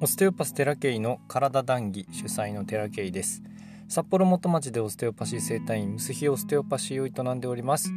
オステオパステラケイの体談義主催のテラケイです。札幌元町でオステオパシー生態院ムスヒオステオパシーを営んでおります。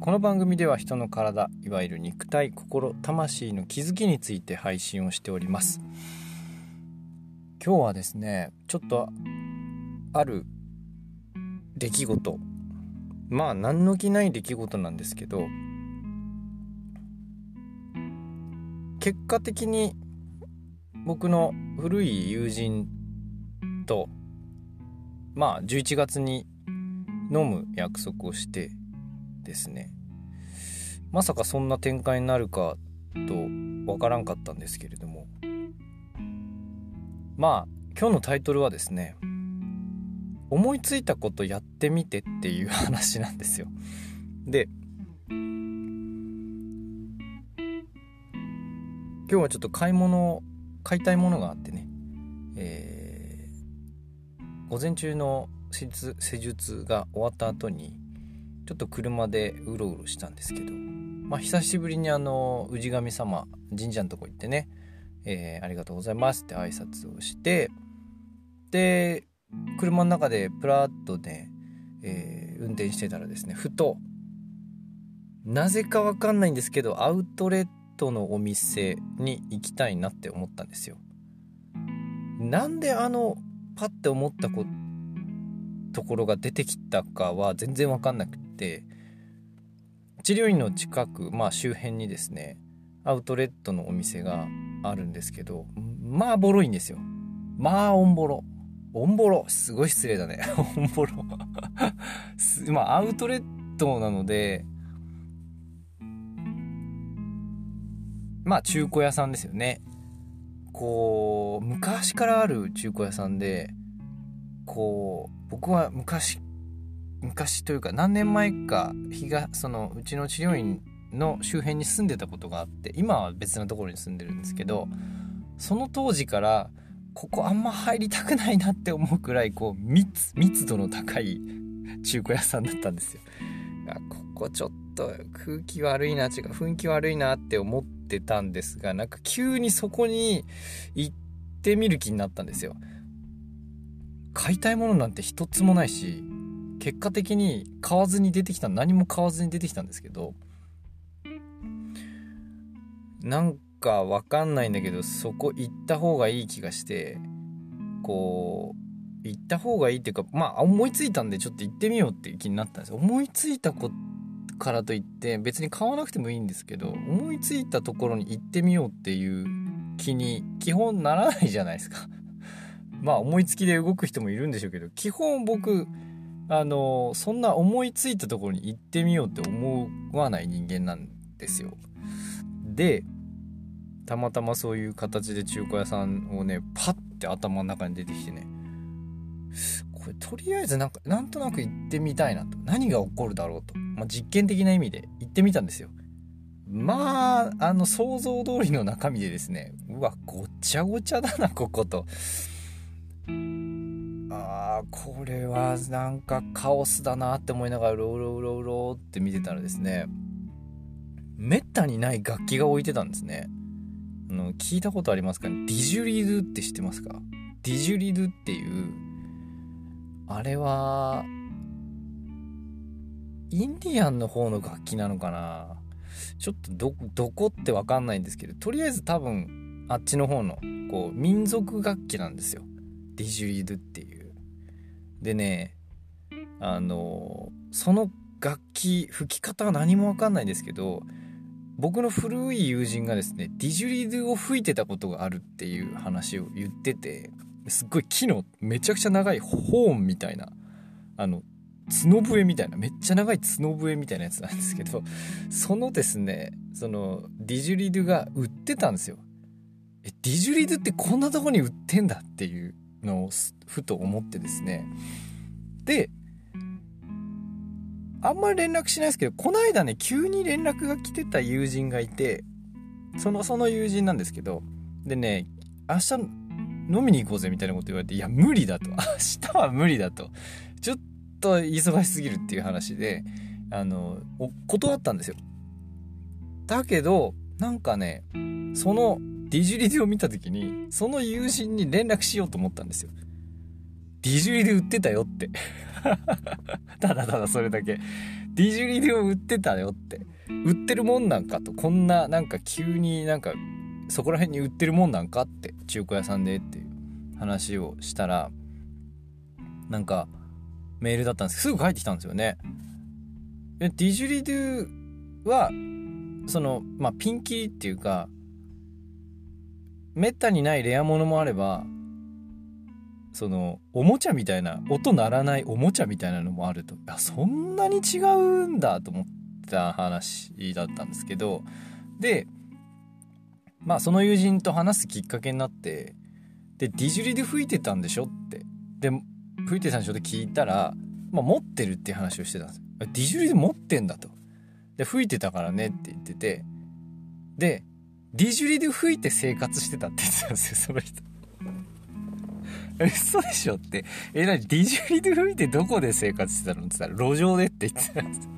この番組では人の体いわゆる肉体心魂の気づきについて配信をしております。今日はですねちょっとある出来事。まあ何の気ない出来事なんですけど結果的に僕の古い友人とまあ11月に飲む約束をしてですね。まさかそんな展開になるかとわからんかったんですけれども。まあ今日のタイトルはですね思いついたことやってみてっていう話なんですよ。で今日はちょっと買い物買いたいものがあってね、えー、午前中の施術が終わった後にちょっと車でうろうろしたんですけど、まあ、久しぶりにあの氏神様神社のとこ行ってね、えー、ありがとうございますって挨拶をしてで車の中でプラッとね、えー、運転してたらですねふとなぜかわかんないんですけどアウトレットのお店に行きたいなって思ったんですよ。なんであのパッて思ったこところが出てきたかは全然わかんなくて治療院の近く、まあ、周辺にですねアウトレットのお店があるんですけどまあボロいんですよ。まあオンボロオンボロすごい失礼だね。オンボロまあアウトレットなのでまあ中古屋さんですよねこう昔からある中古屋さんでこう僕は昔昔というか何年前か日がそのうちの治療院の周辺に住んでたことがあって今は別なところに住んでるんですけどその当時からここあんま入りたくないなって思うくらいこう密密度の高い中古屋さんだったんですよ。ここちょっと空気悪いな違う雰囲気悪いなって思ってたんですがなんか急にそこに行ってみる気になったんですよ。買いたいものなんて一つもないし結果的に買わずに出てきた何も買わずに出てきたんですけどなんかわかんないんだけどそこ行った方がいい気がしてこう行った方がいいっていうかまあ思いついたんでちょっと行ってみようっていう気になったんです。思いついたこからといって別に買わなくてもいいんですけど思いついたところに行ってみようっていう気に基本ならないじゃないですか。まあ思いつきで動く人もいるんでしょうけど基本僕あのそんな思いついたところに行ってみようって思わない人間なんですよ。でたまたまそういう形で中古屋さんをねパッて頭の中に出てきてねこれとりあえずなんかなんとなく行ってみたいなと。何が起こるだろうと。まあ、実験的な意味で行ってみたんですよ。まあ、あの、想像通りの中身でですね、うわ、ごちゃごちゃだな、ここと。ああ、これはなんかカオスだなって思いながら、うろうろうろうろって見てたらですね、めったにない楽器が置いてたんですね。あの、聞いたことありますかね？ディジュリドゥって知ってますか？ディジュリドゥっていう、あれは、インディアンの方の楽器なのかな？ちょっとど、どこってわかんないんですけど、とりあえず多分、あっちの方の、こう、民族楽器なんですよ。ディジュリドゥっていう。でね、あの、その楽器、吹き方は何もわかんないんですけど、僕の古い友人がですね、ディジュリドゥを吹いてたことがあるっていう話を言ってて、すっごい木のめちゃくちゃ長いホーンみたいな、あの、角笛みたいな、めっちゃ長い角笛みたいなやつなんですけど、そのですね、その、ディジュリドゥが売ってたんですよ。え、ディジュリドゥってこんなとこに売ってんだっていうのをふと思ってですね。で、あんまり連絡しないですけど、この間ね、急に連絡が来てた友人がいて、その、その友人なんですけど、でね、明日飲みに行こうぜみたいなこと言われて、いや、無理だと。明日は無理だと。ちょっと忙しすぎるっていう話で、あの、断ったんですよ。だけど、なんかね、そのディジュリドゥを見た時にその友人に連絡しようと思ったんですよ。ディジュリドゥ売ってたよって。ただただそれだけ。ディジュリドゥを売ってたよって。売ってるもんなんかと。こんななんか急になんかそこら辺に売ってるもんなんかって中古屋さんでっていう話をしたらなんかメールだったんです。すぐ帰ってきたんですよね。ディジュリドゥはそのまあピンキリっていうかめったにないレアものもあればそのおもちゃみたいな音鳴らないおもちゃみたいなのもあると。いやそんなに違うんだと思った話だったんですけどでまあその友人と話すきっかけになってでディジュリで吹いてたんでしょって。で吹いてたんでしょって聞いたら、まあ、持ってるっていう話をしてたんですよディジュリで持ってんだとで吹いてたからねって言っててでディジュリで吹いて生活してたって言ってたんですよその人嘘でしょって。え、なに、ディジュリで吹いてどこで生活してたのって言ったら、路上でって言ってたんですよ。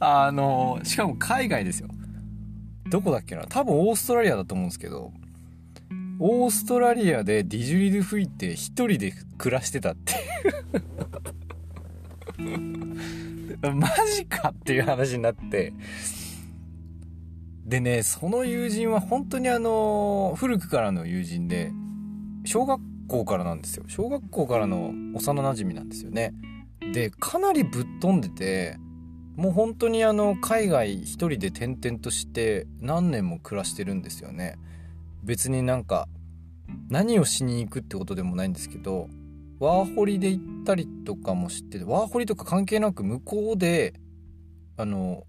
あの、しかも海外ですよ。どこだっけな多分オーストラリアだと思うんですけど、オーストラリアでディジュリで吹いて一人で暮らしてたって。マジかっていう話になって、でね、その友人は本当にあの、古くからの友人で、小学校からなんですよ。小学校からの幼なじみなんですよね。でかなりぶっ飛んでてもう本当にあの海外一人で転々として何年も暮らしてるんですよね。別になんか何をしに行くってことでもないんですけどワーホリで行ったりとかもしててワーホリとか関係なく向こうであの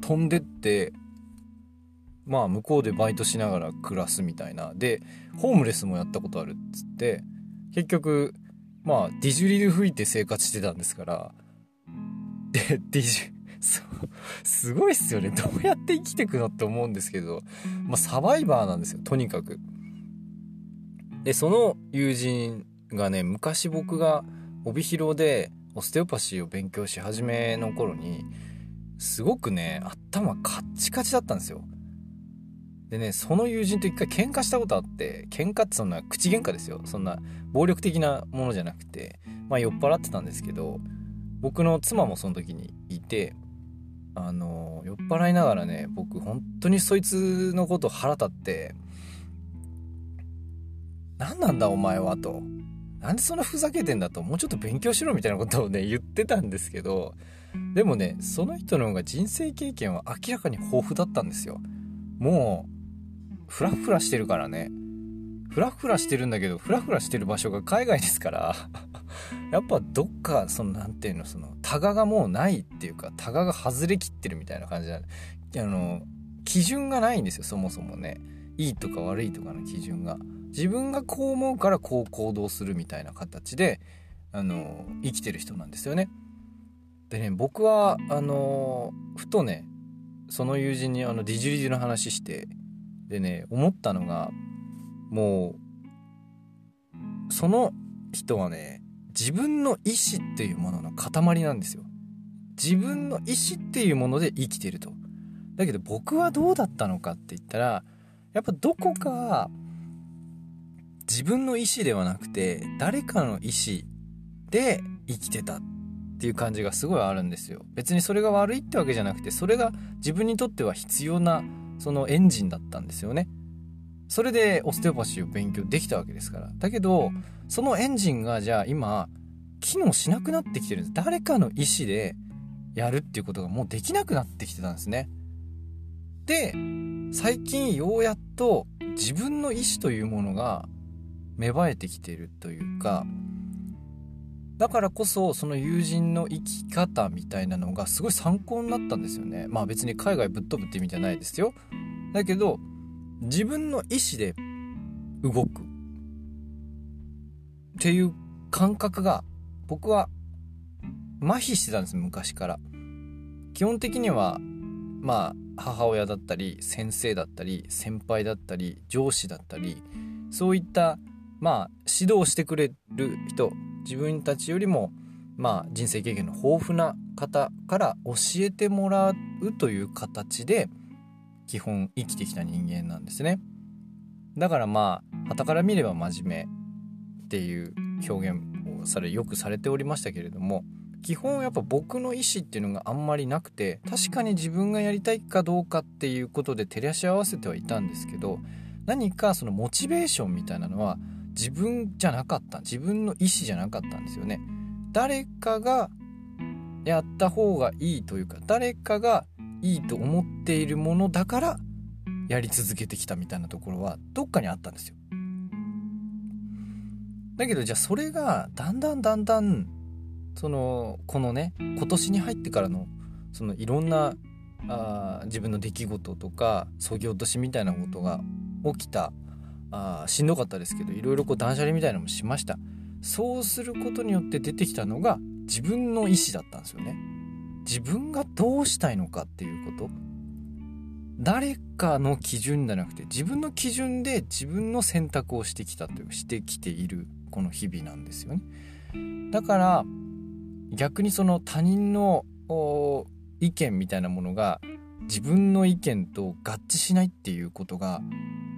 飛んでってまあ向こうでバイトしながら暮らすみたいな。でホームレスもやったことあるっつって結局まあディジュリル吹いて生活してたんですから。でディジュそうすごいっすよね。どうやって生きてくのって思うんですけど。まあサバイバーなんですよ。とにかく。でその友人がね昔僕が帯広でオステオパシーを勉強し始めの頃にすごくね頭カッチカチだったんですよ。でね、その友人と一回喧嘩したことあって、喧嘩ってそんな口喧嘩ですよ。そんな暴力的なものじゃなくて、まあ酔っ払ってたんですけど、僕の妻もその時にいて、あの、酔っ払いながらね、僕本当にそいつのこと腹立って、何なんだお前は？と。なんでそんなふざけてんだ？と。もうちょっと勉強しろみたいなことをね、言ってたんですけど、でもね、その人の方が人生経験は明らかに豊富だったんですよ。もう、フラフラしてるからね。フラフラしてるんだけど、フラフラしてる場所が海外ですからやっぱどっか、その、なんていうの、その、タガがもうないっていうか、タガが外れきってるみたいな感じなあの、基準がないんですよ、そもそもね。いいとか悪いとかの基準が。自分がこう思うからこう行動するみたいな形で、あの、生きてる人なんですよね。でね、僕は、あの、ふとね、その友人にあのディジュリジュの話してでね思ったのがもうその人はね自分の意志っていうものの塊なんですよ。自分の意志っていうもので生きてると。だけど僕はどうだったのかって言ったらやっぱどこか自分の意志ではなくて誰かの意志で生きてたっていう感じがすごいあるんですよ。別にそれが悪いってわけじゃなくてそれが自分にとっては必要なそのエンジンだったんですよね。それでオステオパシーを勉強できたわけですから。だけど、そのエンジンがじゃあ今、機能しなくなってきてるんです。誰かの意思でやるっていうことがもうできなくなってきてたんですね。で、最近ようやっと自分の意思というものが芽生えてきてるというか、だからこそその友人の生き方みたいなのがすごい参考になったんですよねまあ別に海外ぶっ飛ぶって意味じゃないですよだけど自分の意思で動く。っていう感覚が僕は麻痺してたんです昔から。基本的にはまあ母親だったり先生だったり先輩だったり上司だったりそういったまあ指導してくれる人自分たちよりもまあ人生経験の豊富な方から教えてもらうという形で基本生きてきた人間なんですね。だからまあ傍から見れば真面目っていう表現をされよくされておりましたけれども基本やっぱ僕の意思っていうのがあんまりなくて確かに自分がやりたいかどうかっていうことで照らし合わせてはいたんですけど何かそのモチベーションみたいなのは自分じゃなかった自分の意思じゃなかったんですよね。誰かがやった方がいいというか誰かがいいと思っているものだからやり続けてきたみたいなところはどっかにあったんですよ。だけどじゃあそれがだんだんだんだんそのこのね今年に入ってからのそのいろんなあ自分の出来事とかそぎ落としみたいなことが起きたあしんどかったですけどいろいろこう断捨離みたいなのもしました。そうすることによって出てきたのが自分の意思だったんですよね。自分がどうしたいのかっていうこと？誰かの基準じゃなくて自分の基準で自分の選択をしてきたというしてきているこの日々なんですよねだから逆にその他人の意見みたいなものが自分の意見と合致しないっていうことが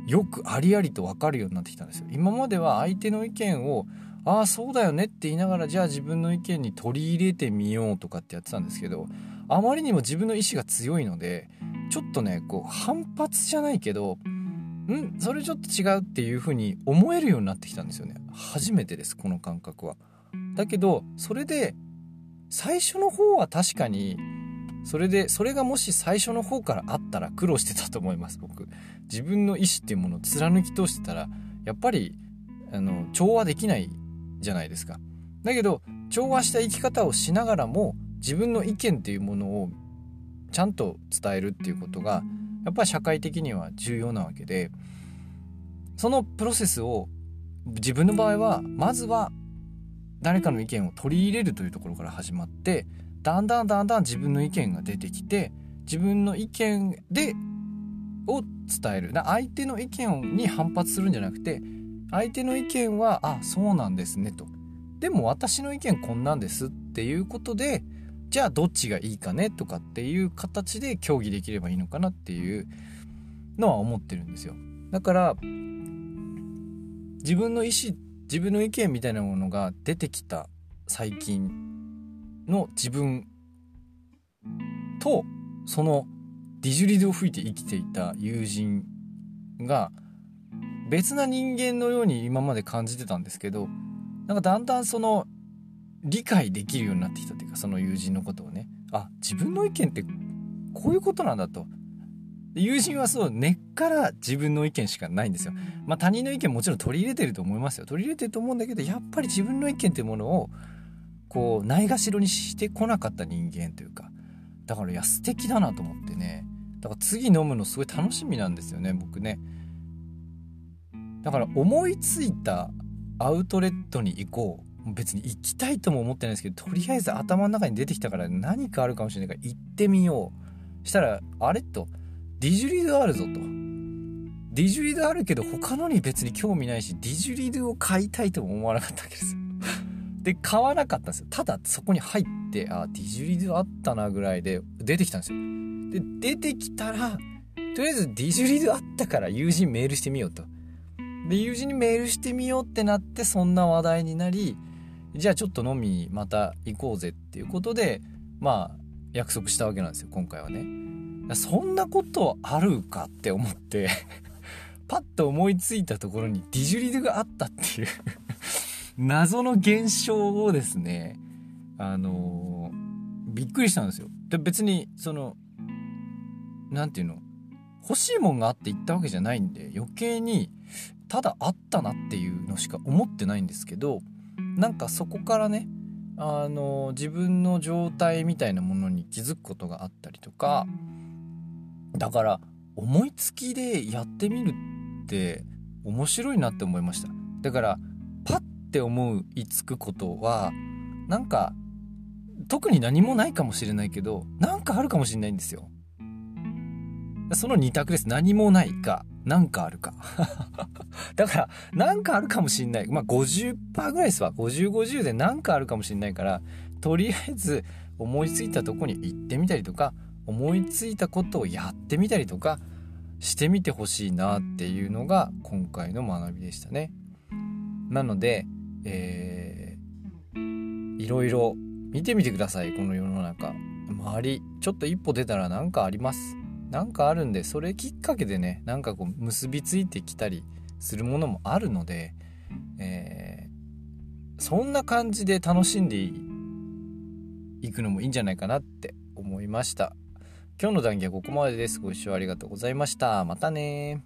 よくありありと分かるようになってきたんですよ。今までは相手の意見をああそうだよねって言いながらじゃあ自分の意見に取り入れてみようとかってやってたんですけどあまりにも自分の意志が強いのでちょっとねこう反発じゃないけどんそれちょっと違うっていう風に思えるようになってきたんですよね初めてですこの感覚は。だけどそれで最初の方は確かにそれでそれがもし最初の方からあったら苦労してたと思います僕自分の意思っていうものを貫き通してたらやっぱりあの調和できないじゃないですか。だけど調和した生き方をしながらも自分の意見っていうものをちゃんと伝えるっていうことがやっぱり社会的には重要なわけでそのプロセスを自分の場合はまずは誰かの意見を取り入れるというところから始まってだんだんだんだん自分の意見が出てきて自分の意見でを伝える。相手の意見に反発するんじゃなくて相手の意見はあそうなんですねと。でも私の意見こんなんですっていうことでじゃあどっちがいいかねとかっていう形で協議できればいいのかなっていうのは思ってるんですよ。だから自分の意思自分の意見みたいなものが出てきた最近の自分とそのディジュリドを吹いて生きていた友人が別な人間のように今まで感じてたんですけどなんかだんだんその理解できるようになってきたというかその友人のことをねあ自分の意見ってこういうことなんだと友人はそう根っから自分の意見しかないんですよ。まあ他人の意見もちろん取り入れてると思いますよ。取り入れてると思うんだけどやっぱり自分の意見っていうものをこうないがしろにしてこなかった人間というかだからいや素敵だなと思ってねだから次飲むのすごい楽しみなんですよね僕ね。だから思いついたアウトレットに行こう別に行きたいとも思ってないですけどとりあえず頭の中に出てきたから何かあるかもしれないから行ってみようしたらあれとディジュリドあるぞと。ディジュリドあるけど他のに別に興味ないし、ディジュリドを買いたいとも思わなかったわけですよ。で、買わなかったんですよ。ただそこに入って、あ、ディジュリドあったなぐらいで出てきたんですよ。で、出てきたら、とりあえずディジュリドあったから友人メールしてみようと。で、友人にメールしてみようってなって、そんな話題になり、じゃあちょっと飲みまた行こうぜっていうことで、まあ、約束したわけなんですよ、今回はね。そんなことあるかって思って パッと思いついたところにディジュリドがあったっていう 謎の現象をですね、あのー、びっくりしたんですよ。で、別に、その、なんていうの、欲しいもんがあって行ったわけじゃないんで、余計に、ただあったなっていうのしか思ってないんですけど、なんかそこからね、あの、自分の状態みたいなものに気づくことがあったりとか、だから思いつきでやってみるって面白いなって思いました。だからパッて思いつくことはなんか特に何もないかもしれないけどなんかあるかもしれないんですよ。その2択です。何もないか何かあるか。だから何かあるかもしれない。まあ50%ぐらいですわ。5050で何かあるかもしれないからとりあえず思いついたとこに行ってみたりとか思いついたことをやってみたりとかしてみてほしいなっていうのが今回の学びでしたね。なので、えー、いろいろ見てみてください。この世の中。周りちょっと一歩出たら何かあります。何かあるんでそれきっかけでねなんかこう結びついてきたりするものもあるので、えー、そんな感じで楽しんでいくのもいいんじゃないかなって思いました。今日の談義はここまでです。ご視聴ありがとうございました。またね